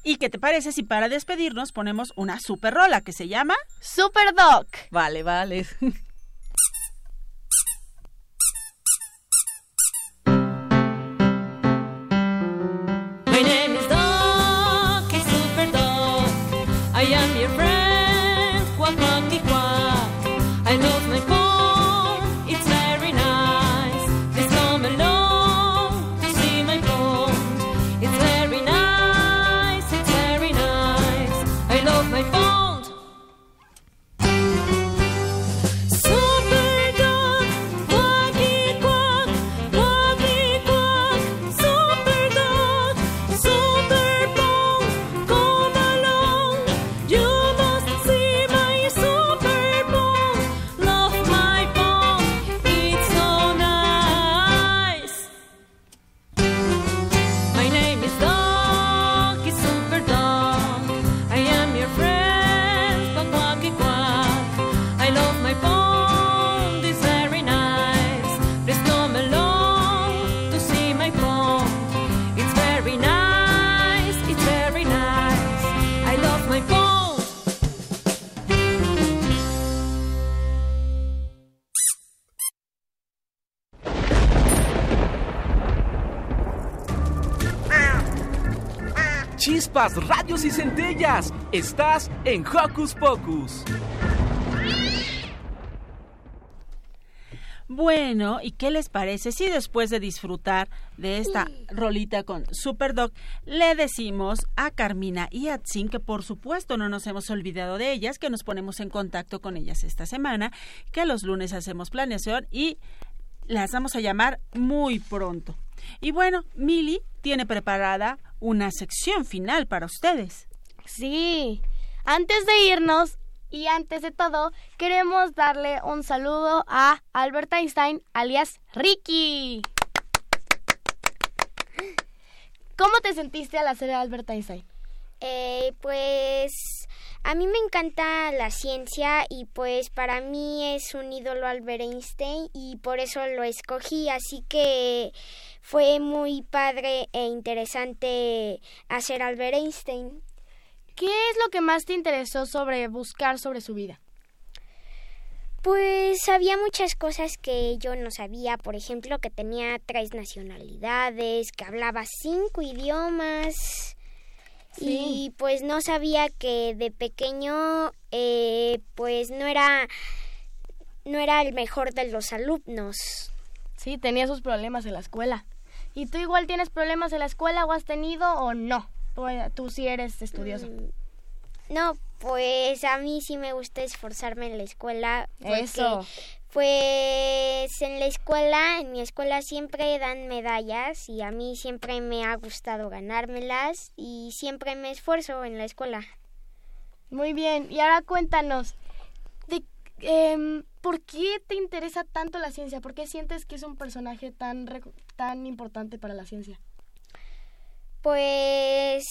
¿Y qué te parece si para despedirnos ponemos una super rola que se llama Super Doc? Vale, vale. am your friend, Chispas, radios y centellas. Estás en Hocus Pocus. Bueno, ¿y qué les parece si después de disfrutar de esta rolita con Superdog le decimos a Carmina y a Tzin que por supuesto no nos hemos olvidado de ellas, que nos ponemos en contacto con ellas esta semana, que los lunes hacemos planeación y las vamos a llamar muy pronto. Y bueno, Mili tiene preparada una sección final para ustedes. Sí. Antes de irnos y antes de todo, queremos darle un saludo a Albert Einstein, alias Ricky. ¿Cómo te sentiste al hacer Albert Einstein? Eh, pues a mí me encanta la ciencia y pues para mí es un ídolo Albert Einstein y por eso lo escogí, así que fue muy padre e interesante hacer Albert Einstein. ¿Qué es lo que más te interesó sobre buscar sobre su vida? Pues había muchas cosas que yo no sabía, por ejemplo, que tenía tres nacionalidades, que hablaba cinco idiomas. Y pues no sabía que de pequeño eh, pues no era no era el mejor de los alumnos. Sí, tenía sus problemas en la escuela. ¿Y tú igual tienes problemas en la escuela o has tenido o no? Tú, tú sí eres estudioso. Mm, No, pues a mí sí me gusta esforzarme en la escuela. porque, Eso. Pues en la escuela, en mi escuela siempre dan medallas y a mí siempre me ha gustado ganármelas y siempre me esfuerzo en la escuela. Muy bien, y ahora cuéntanos, de, em, ¿por qué te interesa tanto la ciencia? ¿Por qué sientes que es un personaje tan, tan importante para la ciencia? Pues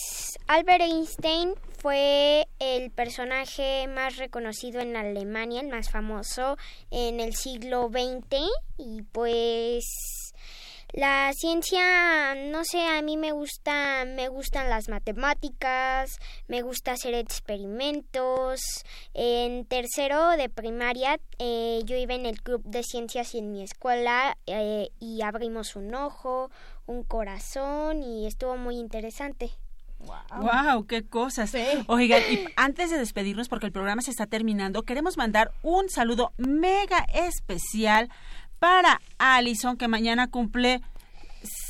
Albert Einstein fue el personaje más reconocido en Alemania, el más famoso en el siglo XX y pues la ciencia, no sé, a mí me gusta, me gustan las matemáticas, me gusta hacer experimentos. En tercero de primaria eh, yo iba en el club de ciencias en mi escuela eh, y abrimos un ojo, un corazón y estuvo muy interesante. Wow, qué cosas. Oigan, y antes de despedirnos, porque el programa se está terminando, queremos mandar un saludo mega especial para Alison, que mañana cumple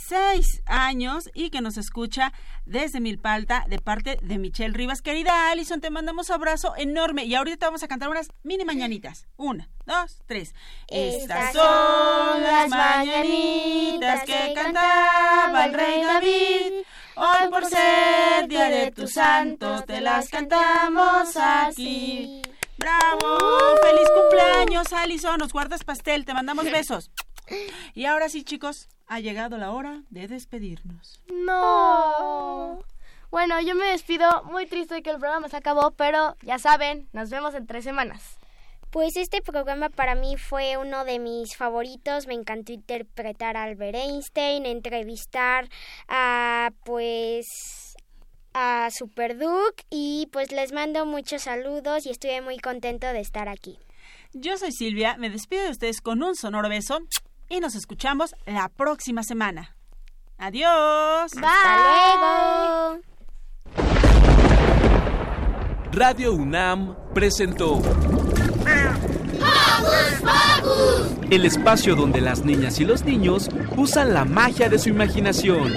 seis años y que nos escucha desde Milpalta de parte de Michelle Rivas. Querida Alison, te mandamos abrazo enorme y ahorita te vamos a cantar unas mini mañanitas. Una, dos, tres. Estas son las mañanitas que cantaba el rey David. Hoy por ser día de tu santo te las cantamos aquí. ¡Bravo! ¡Feliz cumpleaños, Alison! Nos guardas pastel, te mandamos besos. Y ahora sí, chicos, ha llegado la hora de despedirnos. No. Bueno, yo me despido muy triste de que el programa se acabó, pero ya saben, nos vemos en tres semanas. Pues este programa para mí fue uno de mis favoritos. Me encantó interpretar a Albert Einstein, entrevistar a pues a Super Duke y pues les mando muchos saludos y estoy muy contento de estar aquí. Yo soy Silvia, me despido de ustedes con un sonoro beso y nos escuchamos la próxima semana. Adiós. Hasta luego. Radio UNAM presentó el espacio donde las niñas y los niños usan la magia de su imaginación.